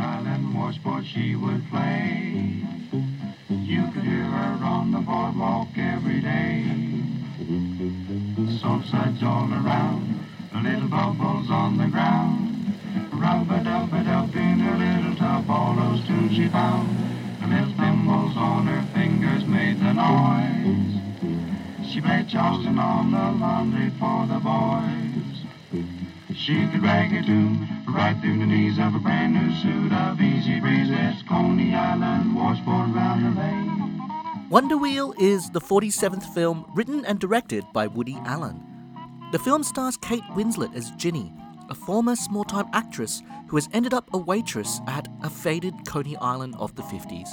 Island washboard she would play. You could hear her on the boardwalk every day. Soap suds all around, little bubbles on the ground. Rub-a-dub-a-dub in her little tub, all those tunes she found. The little thimbles on her fingers made the noise. She played Charleston on the laundry for the boys. She could rag a tune right through the knees of a brand new suit of easy breeze. It's Coney Island washboard round the lake. Wonder Wheel is the 47th film written and directed by Woody Allen. The film stars Kate Winslet as Ginny, a former small time actress who has ended up a waitress at a faded Coney Island of the 50s.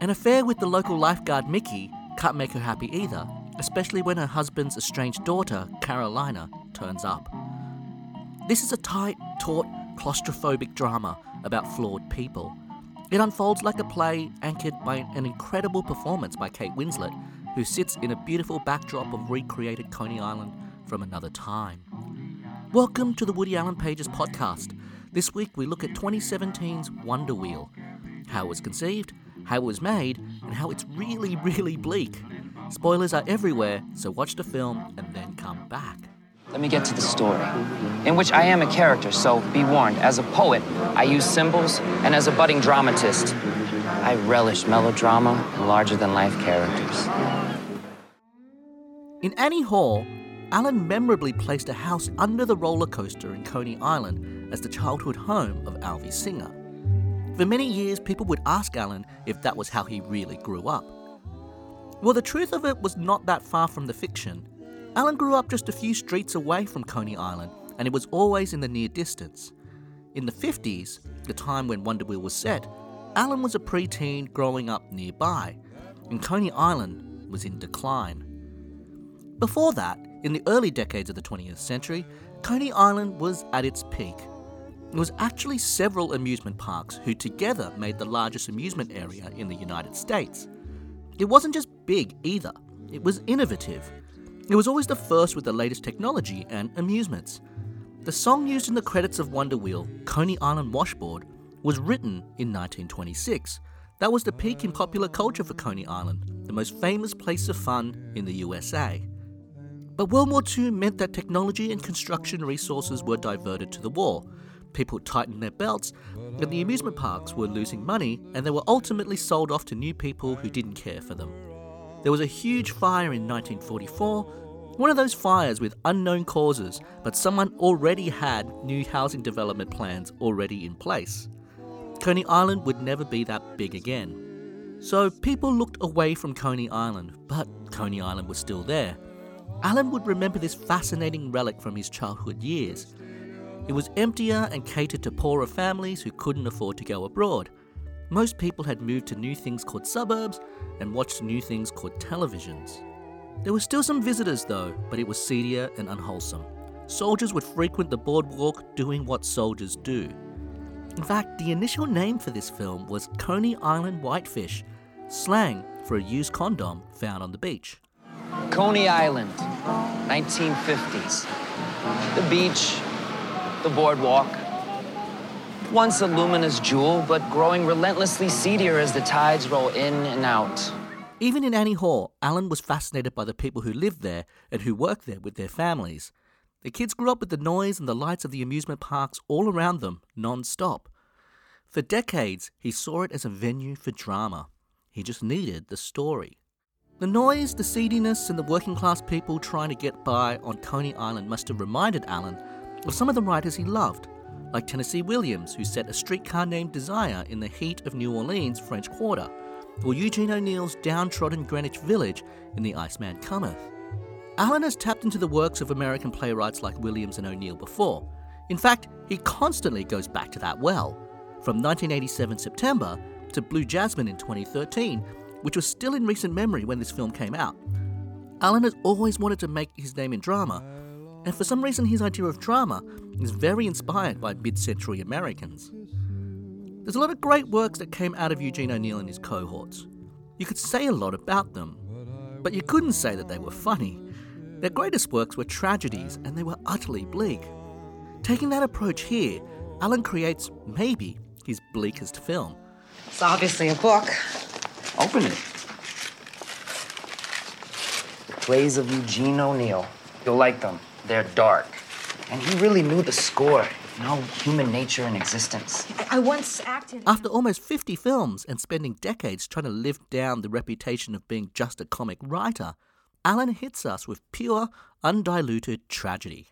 An affair with the local lifeguard Mickey can't make her happy either, especially when her husband's estranged daughter, Carolina, turns up. This is a tight, taut, claustrophobic drama about flawed people. It unfolds like a play anchored by an incredible performance by Kate Winslet, who sits in a beautiful backdrop of recreated Coney Island from another time. Welcome to the Woody Allen Pages podcast. This week we look at 2017's Wonder Wheel, how it was conceived, how it was made, and how it's really, really bleak. Spoilers are everywhere, so watch the film and then come back. Let me get to the story, in which I am a character, so be warned. As a poet, I use symbols, and as a budding dramatist, I relish melodrama and larger than life characters. In Annie Hall, Allen memorably placed a house under the roller coaster in Coney Island as the childhood home of Alvy Singer. For many years, people would ask Allen if that was how he really grew up. Well, the truth of it was not that far from the fiction. Allen grew up just a few streets away from Coney Island, and it was always in the near distance. In the 50s, the time when Wonder Wheel was set, Allen was a preteen growing up nearby, and Coney Island was in decline. Before that, in the early decades of the 20th century, Coney Island was at its peak. There was actually several amusement parks who together made the largest amusement area in the United States. It wasn't just big either, it was innovative. It was always the first with the latest technology and amusements. The song used in the credits of Wonder Wheel, Coney Island Washboard, was written in 1926. That was the peak in popular culture for Coney Island, the most famous place of fun in the USA. But World War II meant that technology and construction resources were diverted to the war. People tightened their belts, and the amusement parks were losing money, and they were ultimately sold off to new people who didn't care for them. There was a huge fire in 1944, one of those fires with unknown causes, but someone already had new housing development plans already in place. Coney Island would never be that big again. So people looked away from Coney Island, but Coney Island was still there. Allen would remember this fascinating relic from his childhood years. It was emptier and catered to poorer families who couldn't afford to go abroad. Most people had moved to new things called suburbs and watched new things called televisions. There were still some visitors though, but it was seedier and unwholesome. Soldiers would frequent the boardwalk doing what soldiers do. In fact, the initial name for this film was Coney Island Whitefish, slang for a used condom found on the beach. Coney Island, 1950s. The beach, the boardwalk. Once a luminous jewel, but growing relentlessly seedier as the tides roll in and out. Even in Annie Hall, Allen was fascinated by the people who lived there and who worked there with their families. The kids grew up with the noise and the lights of the amusement parks all around them, non stop. For decades, he saw it as a venue for drama. He just needed the story. The noise, the seediness, and the working class people trying to get by on Coney Island must have reminded Allen of some of the writers he loved, like Tennessee Williams, who set a streetcar named Desire in the heat of New Orleans' French Quarter, or Eugene O'Neill's downtrodden Greenwich Village in The Iceman Cometh. Allen has tapped into the works of American playwrights like Williams and O'Neill before. In fact, he constantly goes back to that well. From 1987 September to Blue Jasmine in 2013, which was still in recent memory when this film came out. Allen has always wanted to make his name in drama, and for some reason, his idea of drama is very inspired by mid century Americans. There's a lot of great works that came out of Eugene O'Neill and his cohorts. You could say a lot about them, but you couldn't say that they were funny. Their greatest works were tragedies, and they were utterly bleak. Taking that approach here, Allen creates, maybe, his bleakest film. It's obviously a book. Open it. The plays of Eugene O'Neill. You'll like them. They're dark. And he really knew the score. No human nature in existence. I once acted. After almost 50 films and spending decades trying to live down the reputation of being just a comic writer, Allen hits us with pure, undiluted tragedy.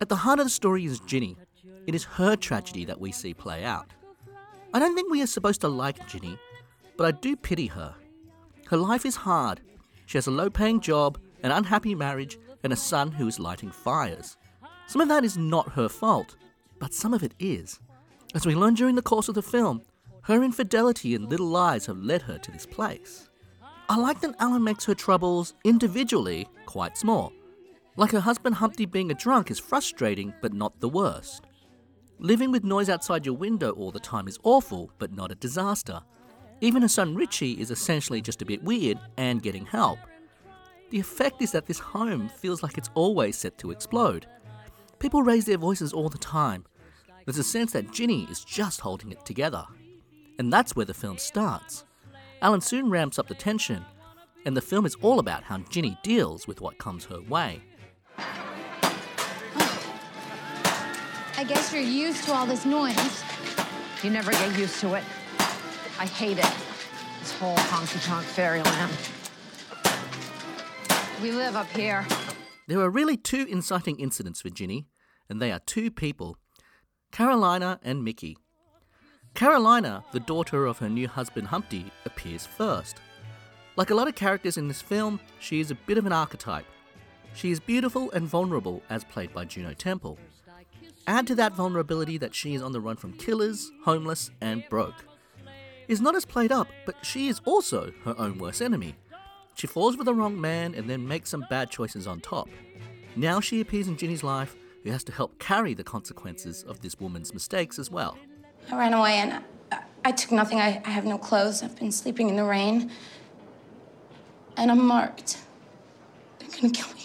At the heart of the story is Ginny. It is her tragedy that we see play out. I don't think we are supposed to like Ginny, but I do pity her. Her life is hard. She has a low paying job, an unhappy marriage, and a son who is lighting fires. Some of that is not her fault, but some of it is. As we learn during the course of the film, her infidelity and little lies have led her to this place. I like that Allen makes her troubles individually quite small. Like her husband Humpty being a drunk is frustrating, but not the worst. Living with noise outside your window all the time is awful, but not a disaster. Even her son Richie is essentially just a bit weird and getting help. The effect is that this home feels like it's always set to explode. People raise their voices all the time, there's a sense that Ginny is just holding it together. And that's where the film starts. Allen soon ramps up the tension, and the film is all about how Ginny deals with what comes her way. I guess you're used to all this noise. You never get used to it. I hate it. This whole honky tonk fairyland. We live up here. There are really two inciting incidents for Ginny, and they are two people Carolina and Mickey. Carolina, the daughter of her new husband Humpty, appears first. Like a lot of characters in this film, she is a bit of an archetype. She is beautiful and vulnerable, as played by Juno Temple. Add to that vulnerability that she is on the run from killers, homeless, and broke. Is not as played up, but she is also her own worst enemy. She falls for the wrong man and then makes some bad choices on top. Now she appears in Ginny's life who has to help carry the consequences of this woman's mistakes as well. I ran away and I, I took nothing. I, I have no clothes. I've been sleeping in the rain. And I'm marked. They're gonna kill me.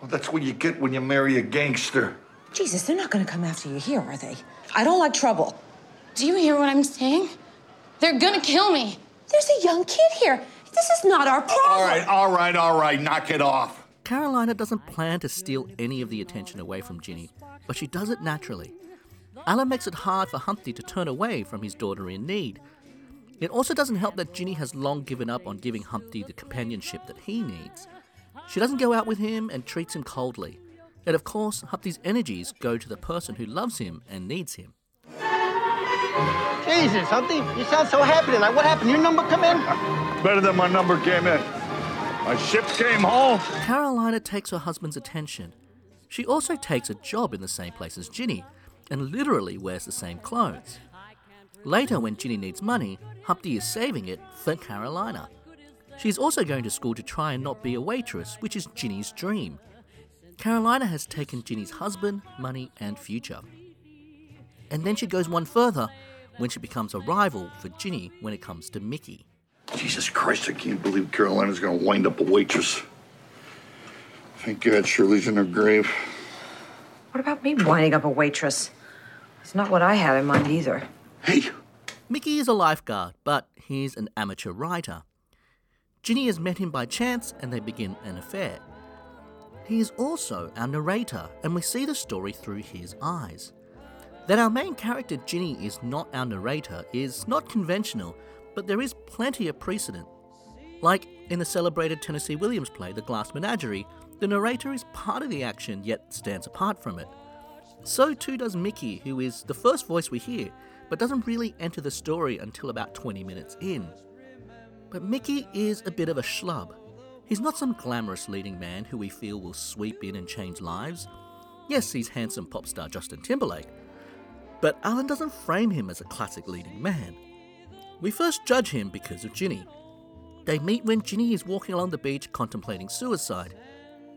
Well, that's what you get when you marry a gangster. Jesus, they're not gonna come after you here, are they? I don't like trouble. Do you hear what I'm saying? They're gonna kill me. There's a young kid here. This is not our problem. All right, all right, all right, knock it off. Carolina doesn't plan to steal any of the attention away from Ginny, but she does it naturally. Allen makes it hard for Humpty to turn away from his daughter in need. It also doesn't help that Ginny has long given up on giving Humpty the companionship that he needs. She doesn't go out with him and treats him coldly. And of course, Humpty's energies go to the person who loves him and needs him. Jesus, Humpty, you sound so happy tonight. What happened? Your number come in? Better than my number came in. My ship came home. Carolina takes her husband's attention. She also takes a job in the same place as Ginny and literally wears the same clothes. Later, when Ginny needs money, Humpty is saving it for Carolina. She's also going to school to try and not be a waitress, which is Ginny's dream. Carolina has taken Ginny's husband, money, and future. And then she goes one further when she becomes a rival for Ginny when it comes to Mickey. Jesus Christ, I can't believe Carolina's gonna wind up a waitress. Thank God Shirley's in her grave. What about me winding up a waitress? It's not what I had in mind either. Hey, Mickey is a lifeguard, but he's an amateur writer. Ginny has met him by chance and they begin an affair. He is also our narrator, and we see the story through his eyes. That our main character Ginny is not our narrator is not conventional, but there is plenty of precedent. Like in the celebrated Tennessee Williams play, The Glass Menagerie, the narrator is part of the action yet stands apart from it. So too does Mickey, who is the first voice we hear, but doesn't really enter the story until about 20 minutes in. But Mickey is a bit of a schlub. He's not some glamorous leading man who we feel will sweep in and change lives. Yes, he's handsome pop star Justin Timberlake, but Allen doesn't frame him as a classic leading man. We first judge him because of Ginny. They meet when Ginny is walking along the beach contemplating suicide.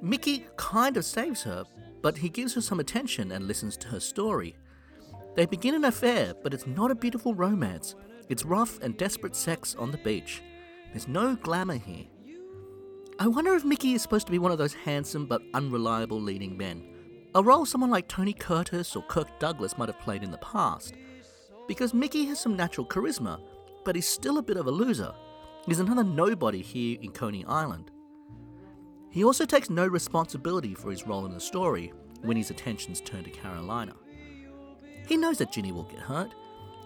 Mickey kind of saves her, but he gives her some attention and listens to her story. They begin an affair, but it's not a beautiful romance. It's rough and desperate sex on the beach. There's no glamour here. I wonder if Mickey is supposed to be one of those handsome but unreliable leading men, a role someone like Tony Curtis or Kirk Douglas might have played in the past. because Mickey has some natural charisma, but he's still a bit of a loser. He's another nobody here in Coney Island. He also takes no responsibility for his role in the story when his attentions turn to Carolina. He knows that Ginny will get hurt.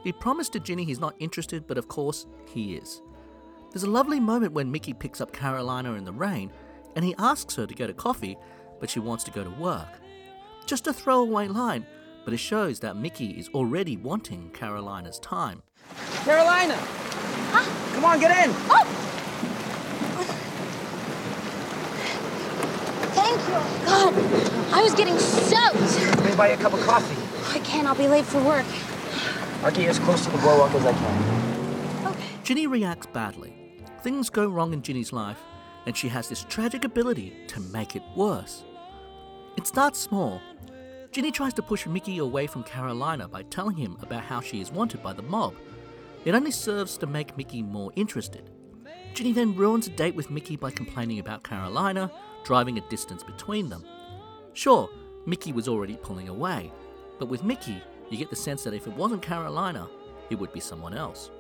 He promised to Ginny he's not interested, but of course, he is. There's a lovely moment when Mickey picks up Carolina in the rain and he asks her to go to coffee, but she wants to go to work. Just a throwaway line, but it shows that Mickey is already wanting Carolina's time. Carolina! Ah. Come on, get in! Oh. Thank you. God, I was getting soaked. Let me buy you a cup of coffee. I can't. I'll be late for work. I'll get you as close to the boardwalk as I can. Okay. Ginny reacts badly. Things go wrong in Ginny's life, and she has this tragic ability to make it worse. It starts small. Ginny tries to push Mickey away from Carolina by telling him about how she is wanted by the mob. It only serves to make Mickey more interested. Ginny then ruins a date with Mickey by complaining about Carolina, driving a distance between them. Sure, Mickey was already pulling away, but with Mickey, you get the sense that if it wasn't Carolina, it would be someone else.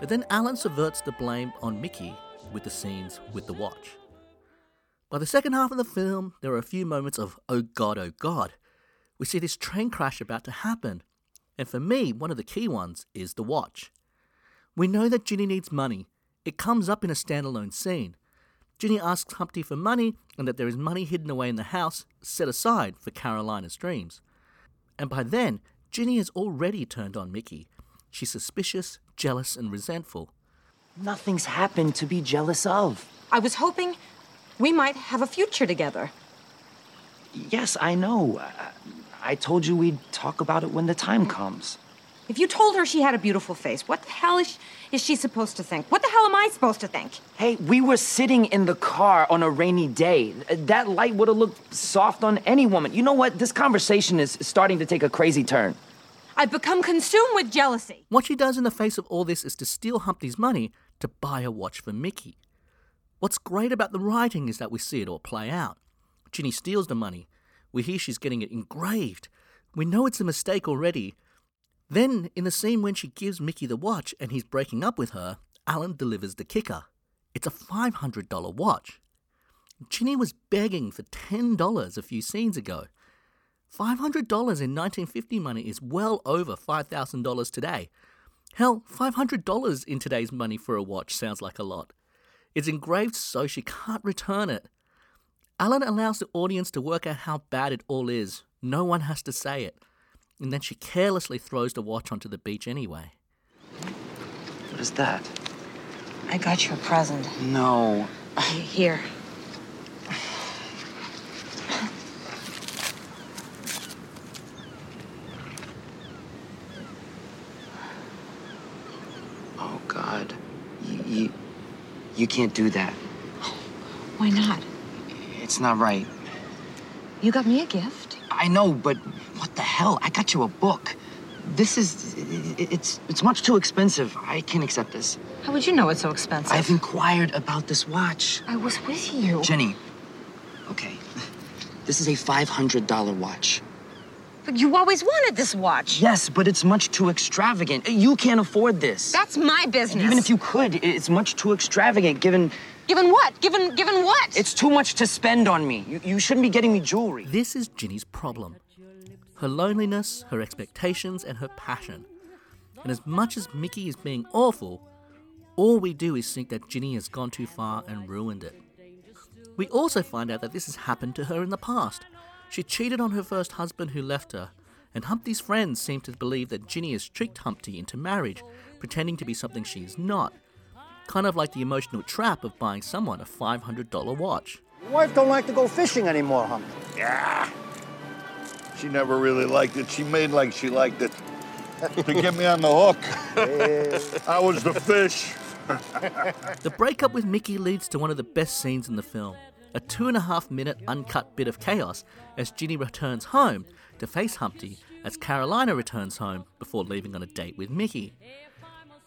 But then Allen subverts the blame on Mickey with the scenes with the watch. By the second half of the film, there are a few moments of oh god, oh god. We see this train crash about to happen, and for me, one of the key ones is the watch. We know that Ginny needs money. It comes up in a standalone scene. Ginny asks Humpty for money and that there is money hidden away in the house set aside for Carolina's dreams. And by then, Ginny has already turned on Mickey. She's suspicious, jealous, and resentful. Nothing's happened to be jealous of. I was hoping we might have a future together. Yes, I know. I, I told you we'd talk about it when the time comes. If you told her she had a beautiful face, what the hell is, is she supposed to think? What the hell am I supposed to think? Hey, we were sitting in the car on a rainy day. That light would have looked soft on any woman. You know what? This conversation is starting to take a crazy turn. I've become consumed with jealousy. What she does in the face of all this is to steal Humpty's money to buy a watch for Mickey. What's great about the writing is that we see it all play out. Ginny steals the money. We hear she's getting it engraved. We know it's a mistake already. Then, in the scene when she gives Mickey the watch and he's breaking up with her, Allen delivers the kicker. It's a $500 watch. Ginny was begging for $10 a few scenes ago. $500 in 1950 money is well over $5,000 today. Hell, $500 in today's money for a watch sounds like a lot. It's engraved so she can't return it. Allen allows the audience to work out how bad it all is. No one has to say it. And then she carelessly throws the watch onto the beach anyway. What is that? I got you a present. No. Here. Oh, God. You, you, you can't do that. Why not? It's not right. You got me a gift. I know, but what the hell? I got you a book. This is it's it's much too expensive. I can't accept this. How would you know it's so expensive? I've inquired about this watch. I was with you. Ginny, okay. This is a $500 watch. But you always wanted this watch. Yes, but it's much too extravagant. You can't afford this. That's my business. Even if you could, it's much too extravagant given Given what? Given given what? it's too much to spend on me. You, you shouldn't be getting me jewelry. This is Ginny's problem her loneliness, her expectations, and her passion. And as much as Mickey is being awful, all we do is think that Ginny has gone too far and ruined it. We also find out that this has happened to her in the past. She cheated on her first husband who left her, and Humpty's friends seem to believe that Ginny has tricked Humpty into marriage, pretending to be something she is not. Kind of like the emotional trap of buying someone a $500 watch. Your wife don't like to go fishing anymore, Humpty. Yeah. She never really liked it. She made like she liked it. to get me on the hook. I was the fish. The breakup with Mickey leads to one of the best scenes in the film a two and a half minute uncut bit of chaos as Ginny returns home to face Humpty as Carolina returns home before leaving on a date with Mickey.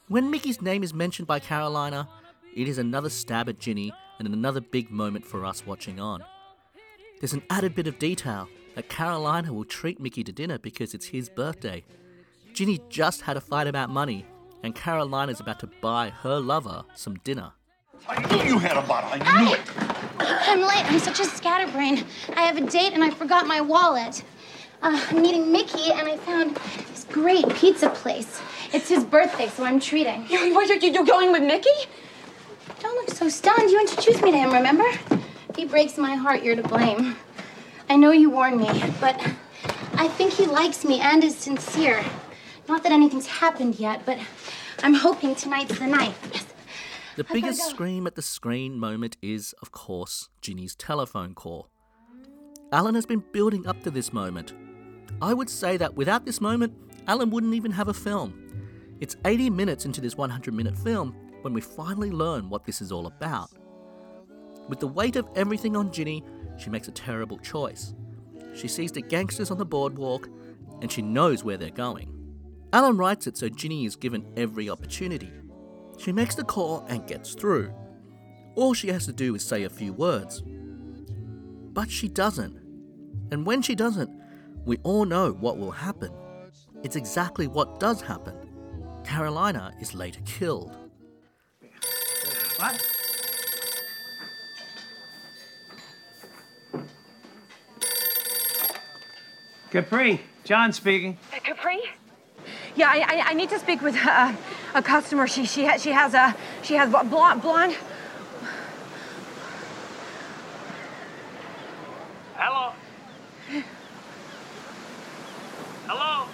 When Mickey's name is mentioned by Carolina, it is another stab at Ginny and another big moment for us watching on. There's an added bit of detail that Carolina will treat Mickey to dinner because it's his birthday. Ginny just had a fight about money, and Carolina's about to buy her lover some dinner. I knew you had a bottle. I knew it. I'm late. I'm such a scatterbrain. I have a date and I forgot my wallet. Uh, I'm meeting Mickey and I found this great pizza place. It's his birthday, so I'm treating. You, what, you, you're going with Mickey? Don't look so stunned. You introduced me to him, remember? If he breaks my heart, you're to blame. I know you warned me, but I think he likes me and is sincere. Not that anything's happened yet, but I'm hoping tonight's the night. Yes. The gotta biggest go. scream at the screen moment is, of course, Ginny's telephone call. Allen has been building up to this moment. I would say that without this moment, Allen wouldn't even have a film. It's 80 minutes into this 100 minute film when we finally learn what this is all about. With the weight of everything on Ginny, she makes a terrible choice. She sees the gangsters on the boardwalk and she knows where they're going. Allen writes it so Ginny is given every opportunity. She makes the call and gets through. All she has to do is say a few words. But she doesn't. And when she doesn't, we all know what will happen. It's exactly what does happen. Carolina is later killed. What? Capri, John speaking. Uh, Capri? Yeah, I, I, I need to speak with a, a customer. She she has she has a she has blonde blonde. Hello. Hello.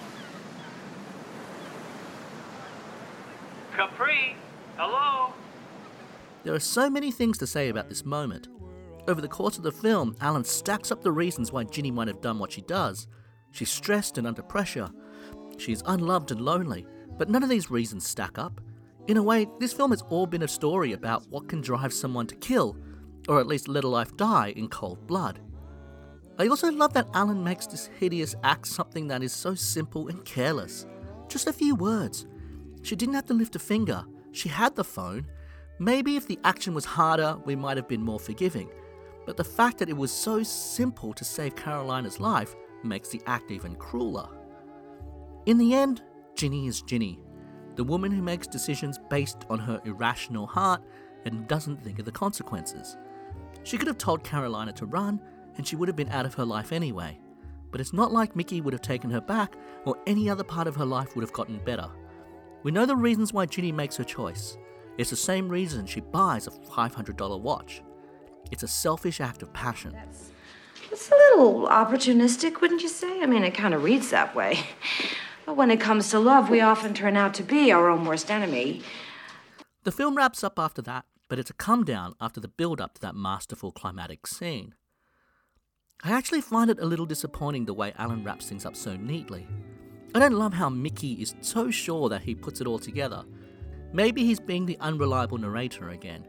Capri. Hello. There are so many things to say about this moment. Over the course of the film, Allen stacks up the reasons why Ginny might have done what she does. She's stressed and under pressure. She's unloved and lonely, but none of these reasons stack up. In a way, this film has all been a story about what can drive someone to kill, or at least let a life die in cold blood. I also love that Allen makes this hideous act something that is so simple and careless. Just a few words. She didn't have to lift a finger. She had the phone. Maybe if the action was harder, we might have been more forgiving. But the fact that it was so simple to save Carolina's life makes the act even crueler. In the end, Ginny is Ginny, the woman who makes decisions based on her irrational heart and doesn't think of the consequences. She could have told Carolina to run, and she would have been out of her life anyway. But it's not like Mickey would have taken her back, or any other part of her life would have gotten better. We know the reasons why Ginny makes her choice. It's the same reason she buys a $500 watch. It's a selfish act of passion. It's a little opportunistic, wouldn't you say? I mean, it kind of reads that way. But when it comes to love, we often turn out to be our own worst enemy. The film wraps up after that, but it's a come down after the build up to that masterful climatic scene. I actually find it a little disappointing the way Allen wraps things up so neatly. I don't love how Mickey is so sure that he puts it all together. Maybe he's being the unreliable narrator again.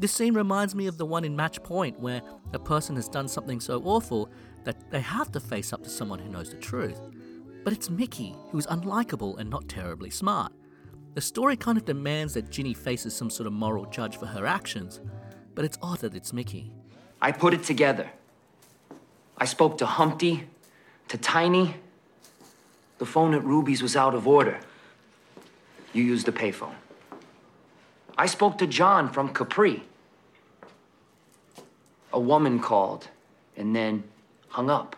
This scene reminds me of the one in Match Point where a person has done something so awful that they have to face up to someone who knows the truth. But it's Mickey, who is unlikable and not terribly smart. The story kind of demands that Ginny faces some sort of moral judge for her actions, but it's odd that it's Mickey. I put it together. I spoke to Humpty, to Tiny. The phone at Ruby's was out of order. You used the payphone. I spoke to John from Capri. A woman called and then hung up.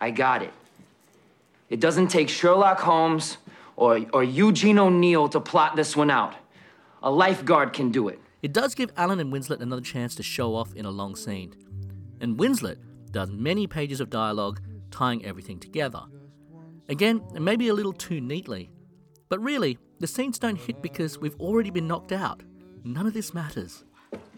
I got it. It doesn't take Sherlock Holmes or, or Eugene O'Neill to plot this one out. A lifeguard can do it. It does give Allen and Winslet another chance to show off in a long scene. And Winslet does many pages of dialogue tying everything together. Again, maybe a little too neatly. But really, the scenes don't hit because we've already been knocked out. None of this matters.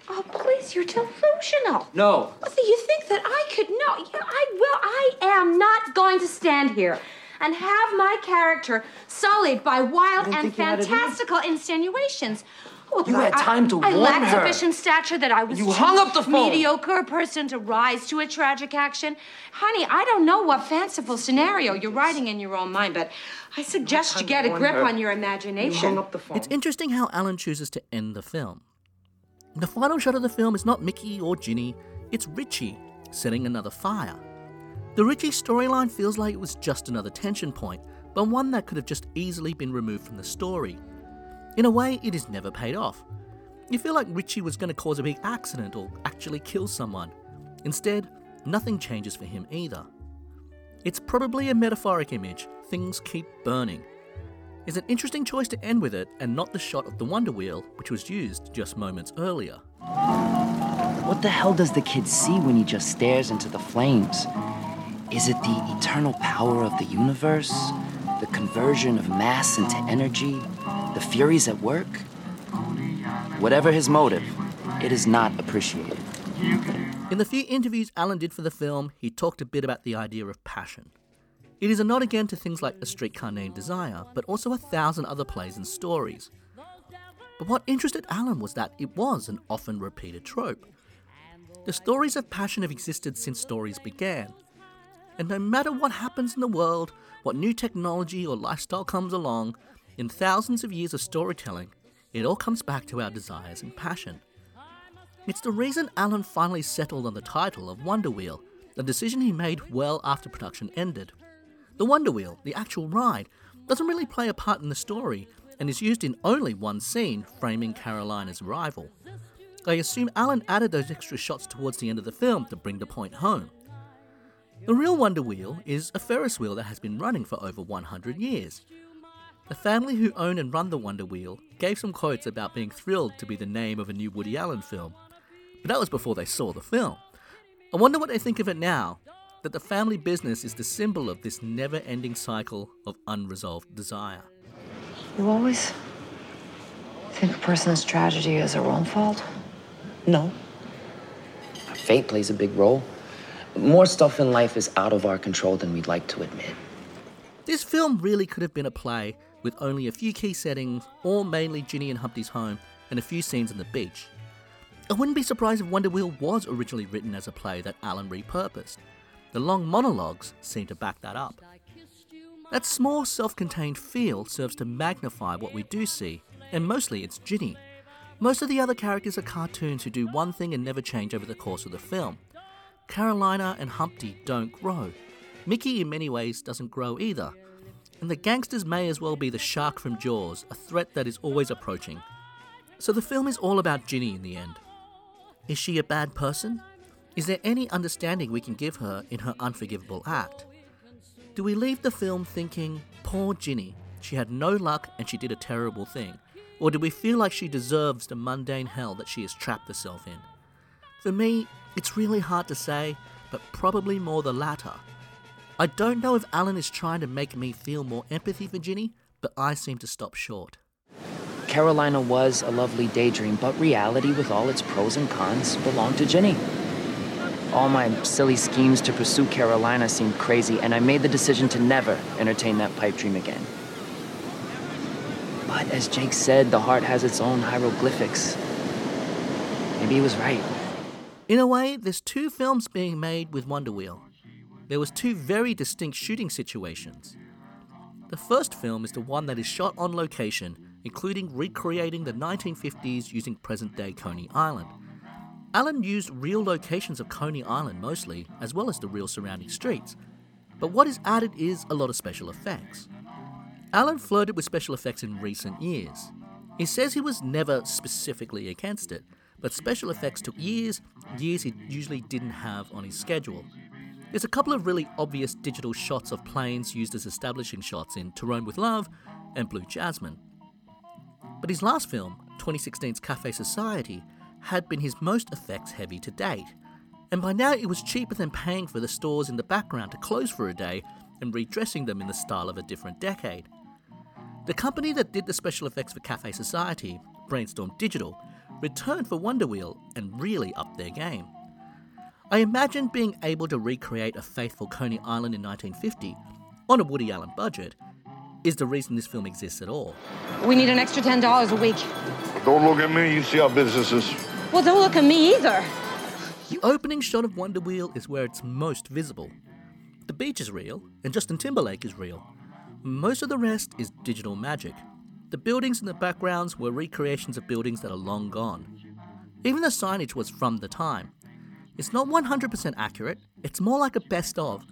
Oh, please, you're delusional. No. What, do you think that I could know? Yeah, I will. I am not going to stand here and have my character sullied by wild and think you had it in you? fantastical insinuations. Oh, You I- had time to I, warn lacked her. sufficient stature that I was You too hung up the phone. mediocre person to rise to a tragic action. Honey, I don't know what fanciful scenario you're writing in your own mind, but I suggest you get a grip her. on your imagination. You imagination. hung up the phone. It's interesting how Allen chooses to end the film. The final shot of the film is not Mickey or Ginny, it's Richie setting another fire. The Richie storyline feels like it was just another tension point, but one that could have just easily been removed from the story. In a way, it is never paid off. You feel like Richie was going to cause a big accident or actually kill someone. Instead, nothing changes for him either. It's probably a metaphoric image, things keep burning. It's an interesting choice to end with it and not the shot of the Wonder Wheel, which was used just moments earlier. What the hell does the kid see when he just stares into the flames? Is it the eternal power of the universe? The conversion of mass into energy? The furies at work? Whatever his motive, it is not appreciated. In the few interviews Allen did for the film, he talked a bit about the idea of passion. It is a nod again to things like A Streetcar Named Desire, but also a thousand other plays and stories. But what interested Allen was that it was an often repeated trope. The stories of passion have existed since stories began. And no matter what happens in the world, what new technology or lifestyle comes along, in thousands of years of storytelling, it all comes back to our desires and passion. It's the reason Allen finally settled on the title of Wonder Wheel, a decision he made well after production ended. The Wonder Wheel, the actual ride, doesn't really play a part in the story and is used in only one scene, framing Carolina's arrival. I assume Allen added those extra shots towards the end of the film to bring the point home. The real Wonder Wheel is a Ferris wheel that has been running for over 100 years. The family who own and run the Wonder Wheel gave some quotes about being thrilled to be the name of a new Woody Allen film, but that was before they saw the film. I wonder what they think of it now, that the family business is the symbol of this never ending cycle of unresolved desire. You always think a person's tragedy is their own fault? No. Fate plays a big role. More stuff in life is out of our control than we'd like to admit. This film really could have been a play with only a few key settings, all mainly Ginny and Humpty's home, and a few scenes on the beach. I wouldn't be surprised if Wonder Wheel was originally written as a play that Allen repurposed. The long monologues seem to back that up. That small, self contained feel serves to magnify what we do see, and mostly it's Ginny. Most of the other characters are cartoons who do one thing and never change over the course of the film. Carolina and Humpty don't grow. Mickey, in many ways, doesn't grow either. And the gangsters may as well be the shark from Jaws, a threat that is always approaching. So the film is all about Ginny in the end. Is she a bad person? Is there any understanding we can give her in her unforgivable act? Do we leave the film thinking, poor Ginny, she had no luck and she did a terrible thing? Or do we feel like she deserves the mundane hell that she has trapped herself in? For me, it's really hard to say, but probably more the latter. I don't know if Allen is trying to make me feel more empathy for Ginny, but I seem to stop short. Carolina was a lovely daydream, but reality, with all its pros and cons, belonged to Ginny. All my silly schemes to pursue Carolina seemed crazy, and I made the decision to never entertain that pipe dream again. But as Jake said, the heart has its own hieroglyphics. Maybe he was right. In a way, there's two films being made with Wonder Wheel. There was two very distinct shooting situations. The first film is the one that is shot on location, including recreating the 1950s using present-day Coney Island. Allen used real locations of Coney Island mostly, as well as the real surrounding streets. But what is added is a lot of special effects. Allen flirted with special effects in recent years. He says he was never specifically against it, but special effects took years, years he usually didn't have on his schedule. There's a couple of really obvious digital shots of planes used as establishing shots in To Rome with Love and Blue Jasmine. But his last film, 2016's Cafe Society, had been his most effects heavy to date. And by now it was cheaper than paying for the stores in the background to close for a day and redressing them in the style of a different decade. The company that did the special effects for Cafe Society, Brainstorm Digital, returned for Wonder Wheel and really upped their game. I imagine being able to recreate a faithful Coney Island in 1950 on a Woody Allen budget is the reason this film exists at all. We need an extra $10 a week. Don't look at me, you see how business is. Well, don't look at me either. The opening shot of Wonder Wheel is where it's most visible. The beach is real, and Justin Timberlake is real. Most of the rest is digital magic. The buildings in the backgrounds were recreations of buildings that are long gone. Even the signage was from the time. It's not 100% accurate, it's more like a best of.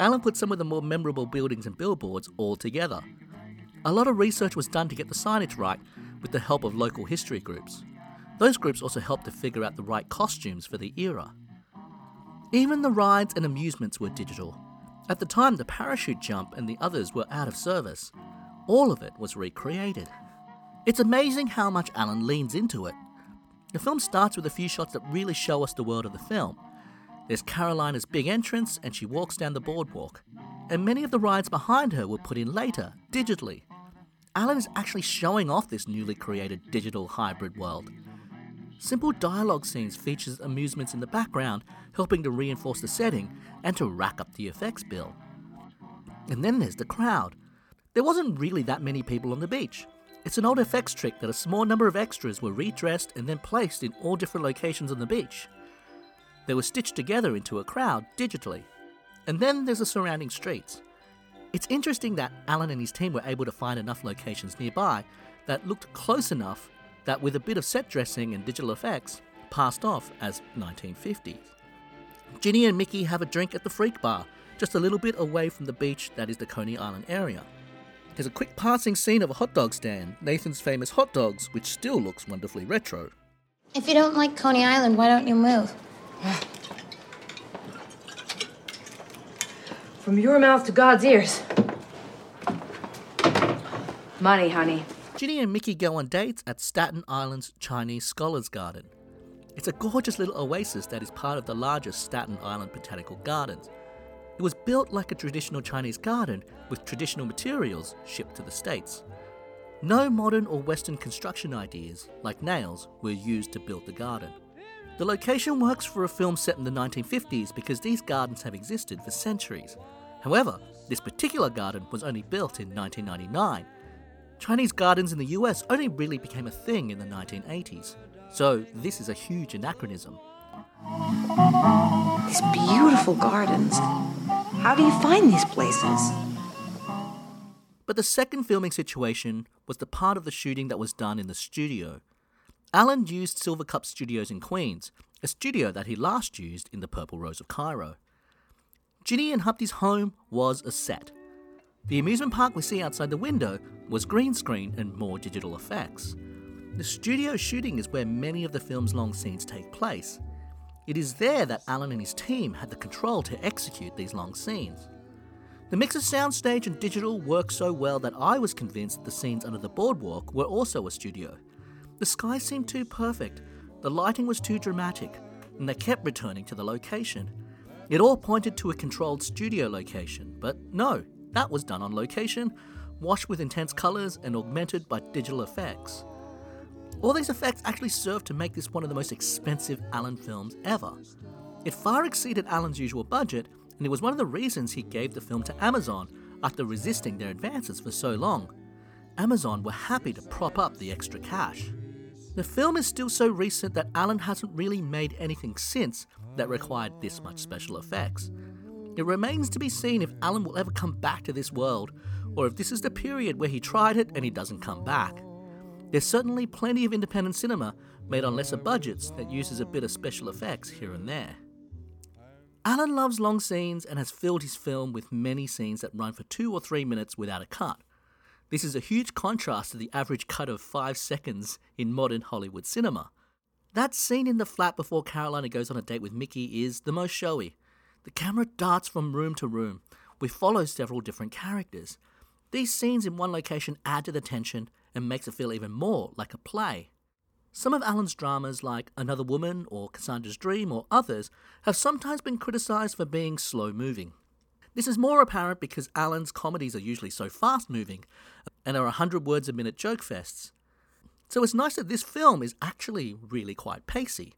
Allen put some of the more memorable buildings and billboards all together. A lot of research was done to get the signage right with the help of local history groups. Those groups also helped to figure out the right costumes for the era. Even the rides and amusements were digital. At the time, the parachute jump and the others were out of service. All of it was recreated. It's amazing how much Allen leans into it. The film starts with a few shots that really show us the world of the film. There's Carolina's big entrance, and she walks down the boardwalk. And many of the rides behind her were put in later, digitally. Allen is actually showing off this newly created digital hybrid world. Simple dialogue scenes features amusements in the background, helping to reinforce the setting and to rack up the effects bill. And then there's the crowd. There wasn't really that many people on the beach. It's an old effects trick that a small number of extras were redressed and then placed in all different locations on the beach. They were stitched together into a crowd digitally. And then there's the surrounding streets. It's interesting that Allen and his team were able to find enough locations nearby that looked close enough that with a bit of set dressing and digital effects, passed off as 1950s. Ginny and Mickey have a drink at the Freak Bar, just a little bit away from the beach that is the Coney Island area. There's a quick passing scene of a hot dog stand, Nathan's famous hot dogs, which still looks wonderfully retro. If you don't like Coney Island, why don't you move? From your mouth to God's ears. Money, honey. Ginny and Mickey go on dates at Staten Island's Chinese Scholars Garden. It's a gorgeous little oasis that is part of the largest Staten Island Botanical Gardens. It was built like a traditional Chinese garden with traditional materials shipped to the States. No modern or Western construction ideas, like nails, were used to build the garden. The location works for a film set in the 1950s because these gardens have existed for centuries. However, this particular garden was only built in 1999. Chinese gardens in the US only really became a thing in the 1980s. So, this is a huge anachronism. These beautiful gardens. How do you find these places? But the second filming situation was the part of the shooting that was done in the studio. Allen used Silvercup Studios in Queens, a studio that he last used in the Purple Rose of Cairo. Ginny and Humpty's home was a set. The amusement park we see outside the window was green screen and more digital effects. The studio shooting is where many of the film's long scenes take place. It is there that Allen and his team had the control to execute these long scenes. The mix of soundstage and digital worked so well that I was convinced the scenes under the boardwalk were also a studio. The sky seemed too perfect, the lighting was too dramatic, and they kept returning to the location. It all pointed to a controlled studio location, but no, that was done on location, washed with intense colours and augmented by digital effects. All these effects actually served to make this one of the most expensive Allen films ever. It far exceeded Allen's usual budget, and it was one of the reasons he gave the film to Amazon after resisting their advances for so long. Amazon were happy to prop up the extra cash. The film is still so recent that Allen hasn't really made anything since that required this much special effects. It remains to be seen if Allen will ever come back to this world, or if this is the period where he tried it and he doesn't come back. There's certainly plenty of independent cinema made on lesser budgets that uses a bit of special effects here and there. Allen loves long scenes and has filled his film with many scenes that run for two or three minutes without a cut. This is a huge contrast to the average cut of five seconds in modern Hollywood cinema. That scene in the flat before Carolina goes on a date with Mickey is the most showy. The camera darts from room to room. We follow several different characters. These scenes in one location add to the tension and makes it feel even more like a play. Some of Allen's dramas, like Another Woman or Cassandra's Dream or others, have sometimes been criticised for being slow moving. This is more apparent because Allen's comedies are usually so fast moving and are 100 words a minute joke fests. So it's nice that this film is actually really quite pacey.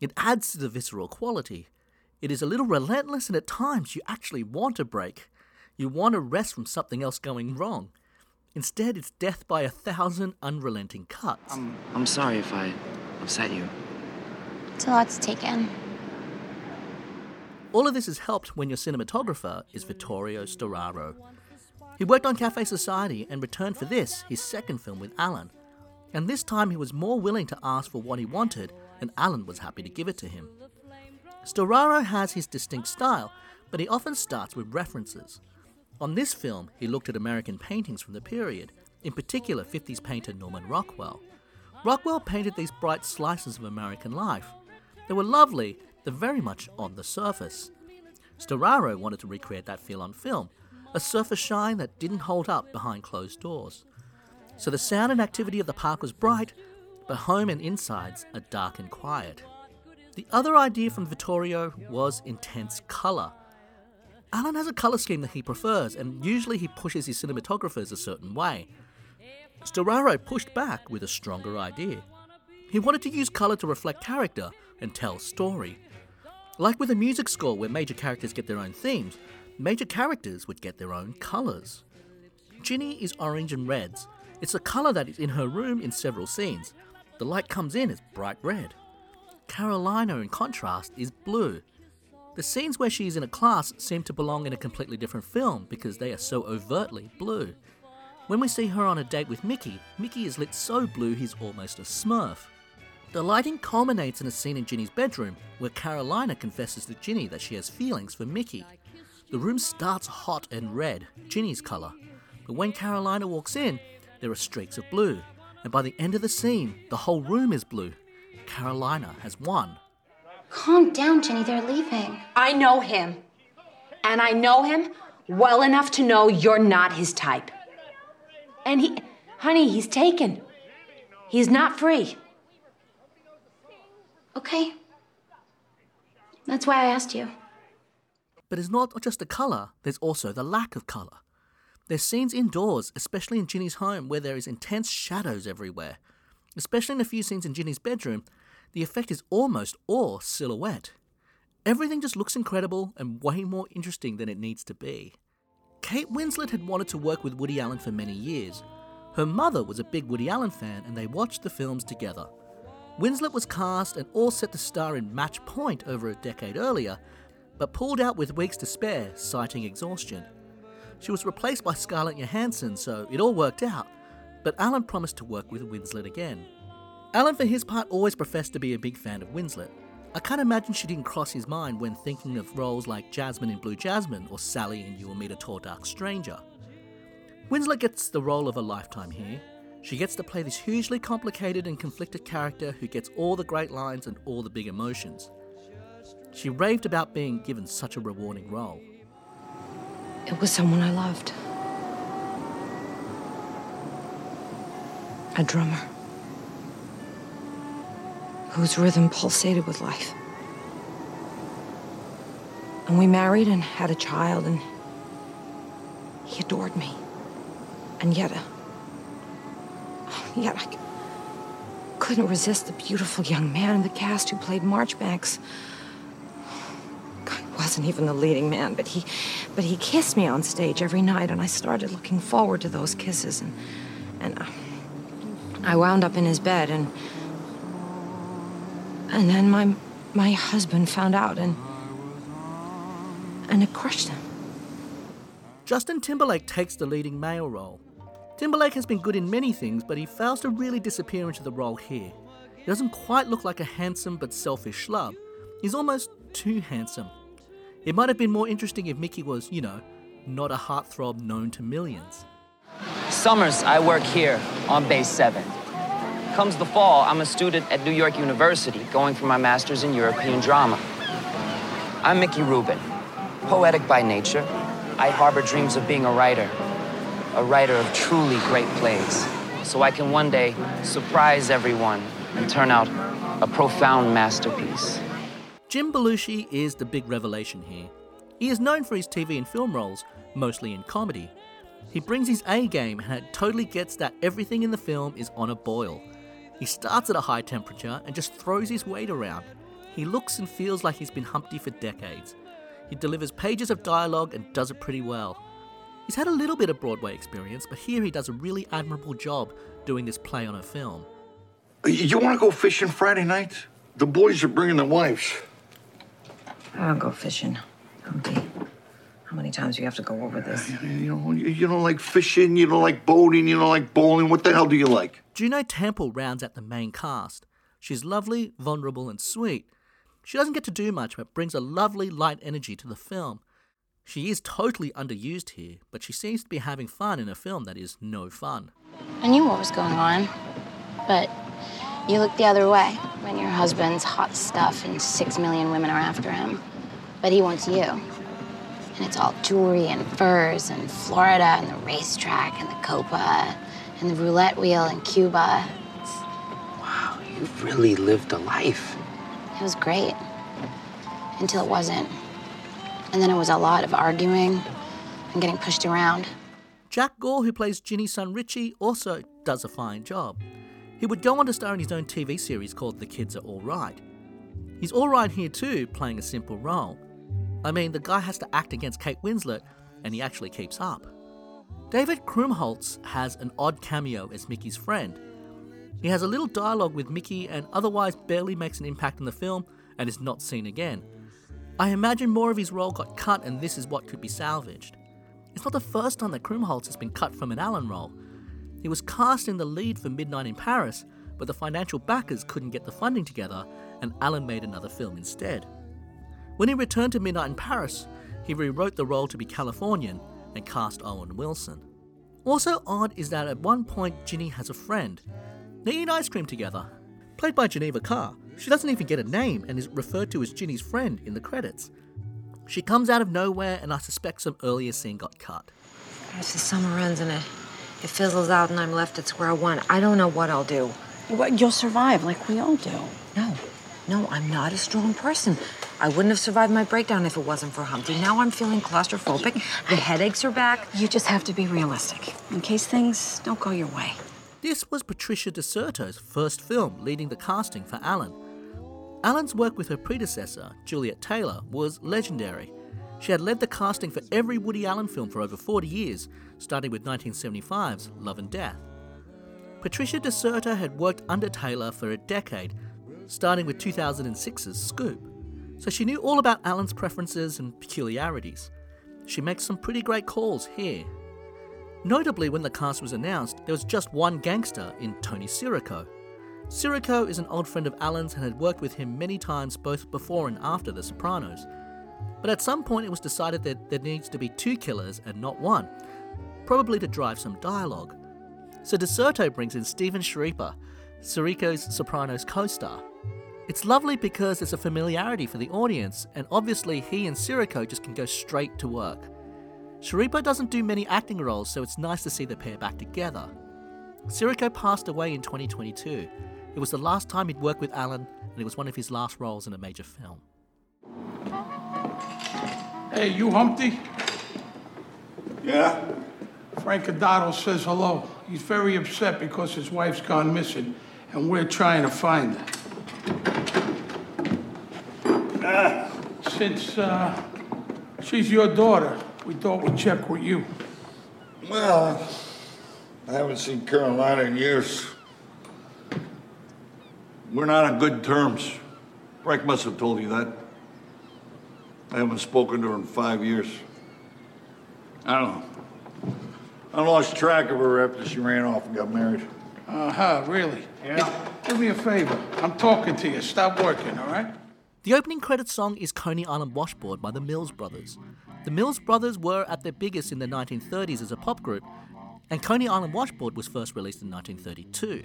It adds to the visceral quality. It is a little relentless, and at times you actually want a break. You want to rest from something else going wrong. Instead, it's death by a thousand unrelenting cuts. I'm, I'm sorry if I upset you. It's a lot to take in. All of this is helped when your cinematographer is Vittorio Storaro. He worked on Cafe Society and returned for this, his second film with Allen. And this time he was more willing to ask for what he wanted, and Allen was happy to give it to him. Storaro has his distinct style, but he often starts with references. On this film, he looked at American paintings from the period, in particular 50s painter Norman Rockwell. Rockwell painted these bright slices of American life. They were lovely, they're very much on the surface. Storaro wanted to recreate that feel on film, a surface shine that didn't hold up behind closed doors. So the sound and activity of the park was bright, but home and insides are dark and quiet. The other idea from Vittorio was intense colour. Allen has a colour scheme that he prefers, and usually he pushes his cinematographers a certain way. Storaro pushed back with a stronger idea. He wanted to use colour to reflect character and tell story. Like with a music score where major characters get their own themes, major characters would get their own colours. Ginny is orange and reds. It's a colour that is in her room in several scenes. The light comes in as bright red. Carolina, in contrast, is blue. The scenes where she is in a class seem to belong in a completely different film because they are so overtly blue. When we see her on a date with Mickey, Mickey is lit so blue he's almost a smurf. The lighting culminates in a scene in Ginny's bedroom where Carolina confesses to Ginny that she has feelings for Mickey. The room starts hot and red, Ginny's colour, but when Carolina walks in, there are streaks of blue, and by the end of the scene, the whole room is blue. Carolina has won. Calm down, Ginny. They're leaving. I know him. And I know him well enough to know you're not his type. And he, honey, he's taken. He's not free. Okay. That's why I asked you. But it's not just the colour, there's also the lack of colour. There's scenes indoors, especially in Ginny's home, where there is intense shadows everywhere. Especially in a few scenes in Ginny's bedroom, the effect is almost all silhouette. Everything just looks incredible and way more interesting than it needs to be. Kate Winslet had wanted to work with Woody Allen for many years. Her mother was a big Woody Allen fan and they watched the films together. Winslet was cast and all set to star in Match Point over a decade earlier, but pulled out with weeks to spare, citing exhaustion. She was replaced by Scarlett Johansson, so it all worked out, but Allen promised to work with Winslet again. Allen, for his part, always professed to be a big fan of Winslet. I can't imagine she didn't cross his mind when thinking of roles like Jasmine in Blue Jasmine or Sally in You Will Meet a Tall Dark Stranger. Winslet gets the role of a lifetime here. She gets to play this hugely complicated and conflicted character who gets all the great lines and all the big emotions. She raved about being given such a rewarding role. It was someone I loved. A drummer whose rhythm pulsated with life. And we married and had a child, and he adored me. And yet, uh, yet I couldn't resist the beautiful young man in the cast who played Marchbanks. God, he wasn't even the leading man, but he, but he kissed me on stage every night, and I started looking forward to those kisses, and, and uh, I wound up in his bed, and and then my my husband found out, and and it crushed him. Justin Timberlake takes the leading male role. Timberlake has been good in many things, but he fails to really disappear into the role here. He doesn't quite look like a handsome but selfish schlub. He's almost too handsome. It might have been more interesting if Mickey was, you know, not a heartthrob known to millions. Summers, I work here on Base 7. Comes the fall, I'm a student at New York University going for my master's in European drama. I'm Mickey Rubin, poetic by nature. I harbor dreams of being a writer, a writer of truly great plays, so I can one day surprise everyone and turn out a profound masterpiece. Jim Belushi is the big revelation here. He is known for his TV and film roles, mostly in comedy. He brings his A game and it totally gets that everything in the film is on a boil. He starts at a high temperature and just throws his weight around. He looks and feels like he's been Humpty for decades. He delivers pages of dialogue and does it pretty well. He's had a little bit of Broadway experience, but here he does a really admirable job doing this play on a film. You want to go fishing Friday night? The boys are bringing their wives. I don't go fishing, Humpty. How many times do you have to go over this? You know, you you don't like fishing, you don't like boating, you don't like bowling. What the hell do you like? Juno Temple rounds out the main cast. She's lovely, vulnerable, and sweet. She doesn't get to do much, but brings a lovely, light energy to the film. She is totally underused here, but she seems to be having fun in a film that is no fun. I knew what was going on, but you look the other way when your husband's hot stuff and six million women are after him. But he wants you. And it's all jewelry and furs and Florida and the racetrack and the Copa and the roulette wheel in Cuba. Wow, you've really lived a life. It was great. Until it wasn't. And then it was a lot of arguing and getting pushed around. Jack Gore, who plays Ginny's son Richie, also does a fine job. He would go on to star in his own TV series called The Kids Are Alright. He's alright here too, playing a simple role. I mean, the guy has to act against Kate Winslet, and he actually keeps up. David Krumholtz has an odd cameo as Mickey's friend. He has a little dialogue with Mickey and otherwise barely makes an impact in the film and is not seen again. I imagine more of his role got cut and this is what could be salvaged. It's not the first time that Krumholtz has been cut from an Allen role. He was cast in the lead for Midnight in Paris, but the financial backers couldn't get the funding together and Allen made another film instead. When he returned to Midnight in Paris, he rewrote the role to be Californian and cast Owen Wilson. Also odd is that at one point Ginny has a friend. They eat ice cream together. Played by Geneva Carr, she doesn't even get a name and is referred to as Ginny's friend in the credits. She comes out of nowhere and I suspect some earlier scene got cut. If the summer ends and it, it fizzles out and I'm left at square one, I don't know what I'll do. What, you'll survive like we all do. No, no, I'm not a strong person. I wouldn't have survived my breakdown if it wasn't for Humpty. Now I'm feeling claustrophobic. The headaches are back. You just have to be realistic in case things don't go your way. This was Patricia DiCerto's first film leading the casting for Allen. Allen's work with her predecessor, Juliet Taylor, was legendary. She had led the casting for every Woody Allen film for over 40 years, starting with 1975's Love and Death. Patricia DiCerto had worked under Taylor for a decade, starting with 2006's Scoop, so she knew all about Allen's preferences and peculiarities. She makes some pretty great calls here. Notably, when the cast was announced, there was just one gangster in Tony Sirico. Sirico is an old friend of Allen's and had worked with him many times both before and after The Sopranos. But at some point, it was decided that there needs to be two killers and not one, probably to drive some dialogue. So DiCerto brings in Stephen Schirripa, Sirico's Sopranos co star. It's lovely because it's a familiarity for the audience, and obviously he and Sirico just can go straight to work. Schirripa doesn't do many acting roles, so it's nice to see the pair back together. Sirico passed away in 2022. It was the last time he'd worked with Allen, and it was one of his last roles in a major film. Hey, you Humpty? Yeah? Frank Adado says hello. He's very upset because his wife's gone missing, and we're trying to find her. Since uh, she's your daughter, we thought we'd check with you. well, I haven't seen Carolina in years. We're not on good terms. Frank must have told you that. I haven't spoken to her in five years. I don't know. I lost track of her after she ran off and got married. Uh huh, really? Yeah. Do me a favor. I'm talking to you. Stop working, all right? The opening credits song is Coney Island Washboard by the Mills Brothers. The Mills Brothers were at their biggest in the 1930s as a pop group, and Coney Island Washboard was first released in 1932.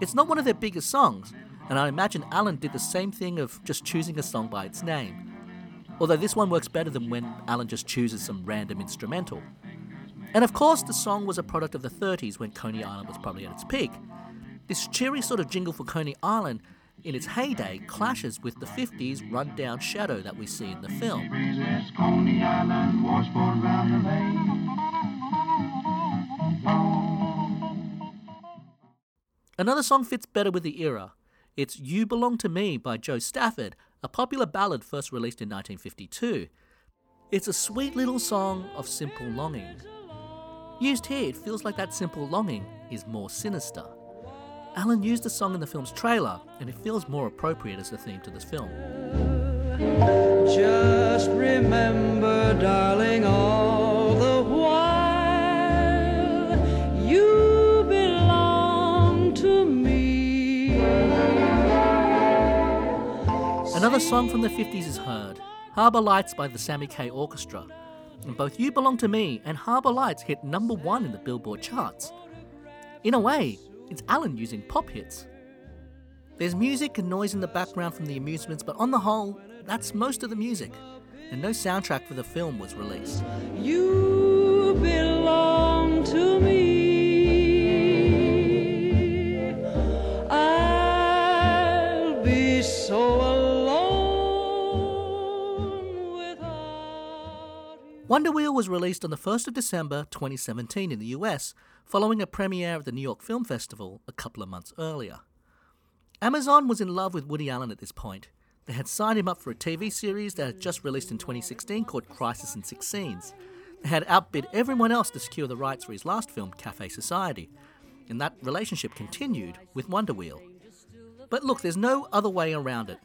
It's not one of their biggest songs, and I imagine Allen did the same thing of just choosing a song by its name. Although this one works better than when Allen just chooses some random instrumental. And of course, the song was a product of the 30s when Coney Island was probably at its peak. This cheery sort of jingle for Coney Island in its heyday clashes with the 50s run-down shadow that we see in the film. Another song fits better with the era. It's You Belong to Me by Jo Stafford, a popular ballad first released in 1952. It's a sweet little song of simple longing. Used here, it feels like that simple longing is more sinister. Allen used the song in the film's trailer, and it feels more appropriate as the theme to this film. Just remember, darling, all the while you belong to me. Another song from the 50s is heard Harbour Lights by the Sammy Kaye Orchestra. and both You Belong to Me and Harbour Lights hit number one in the Billboard charts. In a way, it's Allen using pop hits. There's music and noise in the background from the amusements, but on the whole, that's most of the music, and no soundtrack for the film was released. You belong to me. I'll be so alone Wonder Wheel was released on the 1st of December 2017 in the US, following a premiere at the New York Film Festival a couple of months earlier. Amazon was in love with Woody Allen at this point. They had signed him up for a TV series that had just released in 2016 called Crisis in Six Scenes. They had outbid everyone else to secure the rights for his last film, Cafe Society, and that relationship continued with Wonder Wheel. But look, there's no other way around it.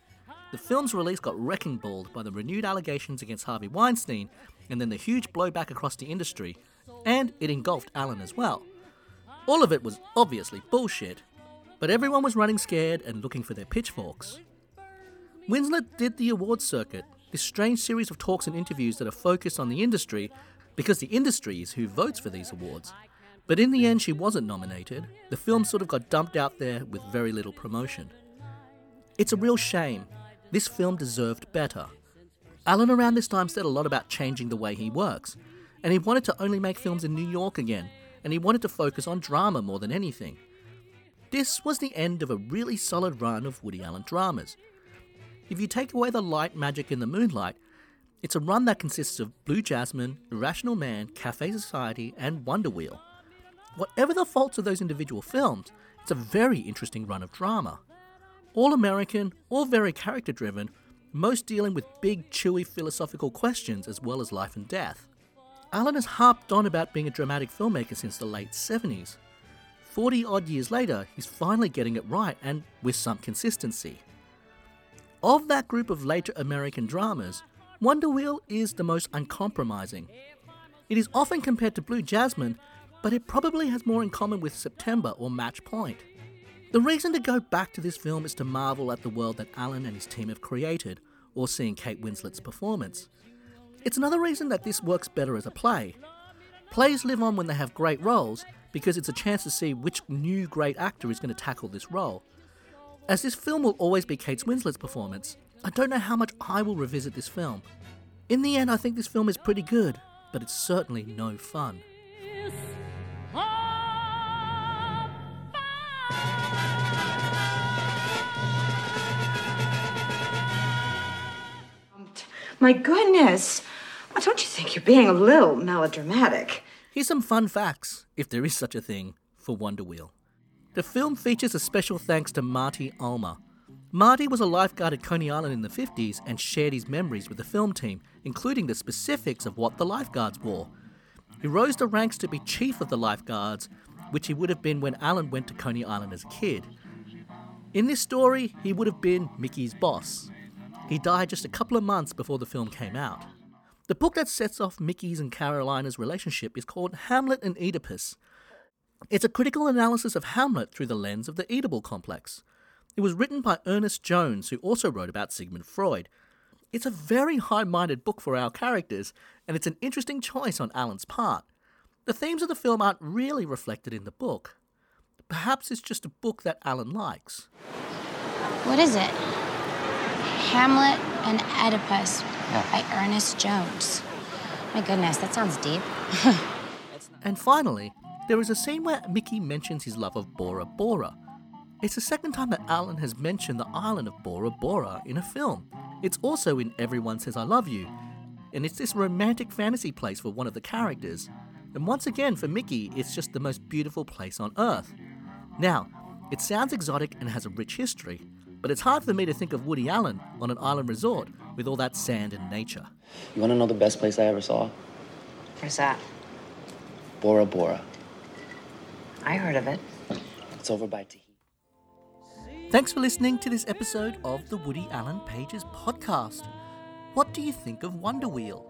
The film's release got wrecking balled by the renewed allegations against Harvey Weinstein and then the huge blowback across the industry, and it engulfed Allen as well. All of it was obviously bullshit, but everyone was running scared and looking for their pitchforks. Winslet did the awards circuit, this strange series of talks and interviews that are focused on the industry because the industry is who votes for these awards. But in the end, she wasn't nominated. The film sort of got dumped out there with very little promotion. It's a real shame. This film deserved better. Allen around this time said a lot about changing the way he works, and he wanted to only make films in New York again, and he wanted to focus on drama more than anything. This was the end of a really solid run of Woody Allen dramas. If you take away the light, magic, in the moonlight, it's a run that consists of Blue Jasmine, Irrational Man, Cafe Society, and Wonder Wheel. Whatever the faults of those individual films, it's a very interesting run of drama. All American, all very character driven, most dealing with big, chewy philosophical questions as well as life and death. Allen has harped on about being a dramatic filmmaker since the late 70s. 40 odd years later, he's finally getting it right and with some consistency. Of that group of later American dramas, Wonder Wheel is the most uncompromising. It is often compared to Blue Jasmine, but it probably has more in common with September or Match Point. The reason to go back to this film is to marvel at the world that Allen and his team have created, or seeing Kate Winslet's performance. It's another reason that this works better as a play. Plays live on when they have great roles because it's a chance to see which new great actor is going to tackle this role. As this film will always be Kate Winslet's performance, I don't know how much I will revisit this film. In the end, I think this film is pretty good, but it's certainly no fun. My goodness. Don't you think you're being a little melodramatic? Here's some fun facts, if there is such a thing, for Wonder Wheel. The film features a special thanks to Marty Ulmer. Marty was a lifeguard at Coney Island in the 50s and shared his memories with the film team, including the specifics of what the lifeguards wore. He rose the ranks to be chief of the lifeguards, which he would have been when Allen went to Coney Island as a kid. In this story, he would have been Mickey's boss. He died just a couple of months before the film came out. The book that sets off Mickey's and Carolina's relationship is called Hamlet and Oedipus. It's a critical analysis of Hamlet through the lens of the Oedipal complex. It was written by Ernest Jones, who also wrote about Sigmund Freud. It's a very high minded book for our characters, and it's an interesting choice on Allen's part. The themes of the film aren't really reflected in the book. Perhaps it's just a book that Allen likes. What is it? Hamlet and Oedipus Yeah. by Ernest Jones. My goodness, that sounds deep. And finally, there is a scene where Mickey mentions his love of Bora Bora. It's the second time that Allen has mentioned the island of Bora Bora in a film. It's also in Everyone Says I Love You, and it's this romantic fantasy place for one of the characters. And once again, for Mickey, it's just the most beautiful place on earth. Now, it sounds exotic and has a rich history, but it's hard for me to think of Woody Allen on an island resort with all that sand and nature. You want to know the best place I ever saw? Where's that? Bora Bora. I heard of it. It's over by Tahiti. Thanks for listening to this episode of the Woody Allen Pages podcast. What do you think of Wonder Wheel?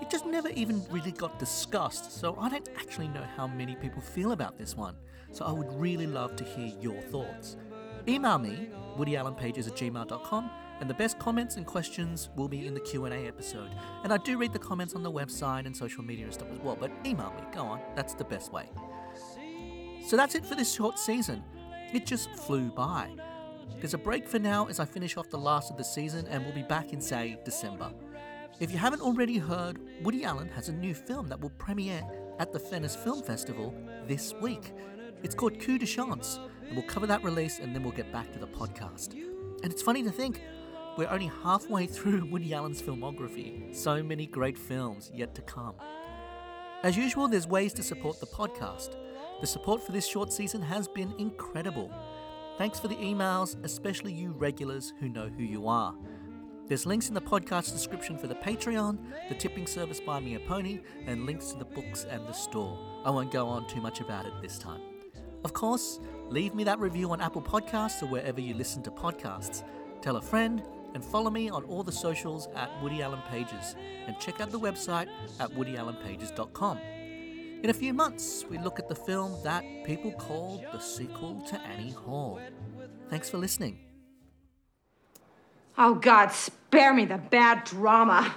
It just never even really got discussed, so I don't actually know how many people feel about this one. So I would really love to hear your thoughts. Email me, woodyallenpages at gmail.com, and the best comments and questions will be in the Q&A episode. And I do read the comments on the website and social media and stuff as well, but email me, go on, that's the best way. So that's it for this short season. It just flew by. There's a break for now as I finish off the last of the season, and we'll be back in, say, December. If you haven't already heard, Woody Allen has a new film that will premiere at the Venice Film Festival this week. It's called Coup de Chance, and we'll cover that release and then we'll get back to the podcast. And it's funny to think, we're only halfway through Woody Allen's filmography. So many great films yet to come. As usual, there's ways to support the podcast. The support for this short season has been incredible. Thanks for the emails, especially you regulars who know who you are. There's links in the podcast description for the Patreon, the tipping service Buy Me a Pony, and links to the books and the store. I won't go on too much about it this time. Of course, leave me that review on Apple Podcasts or wherever you listen to podcasts. Tell a friend and follow me on all the socials at Woody Allen Pages and check out the website at woodyallenpages.com. In a few months, we look at the film that people called the sequel to Annie Hall. Thanks for listening. Oh, God, spare me the bad drama.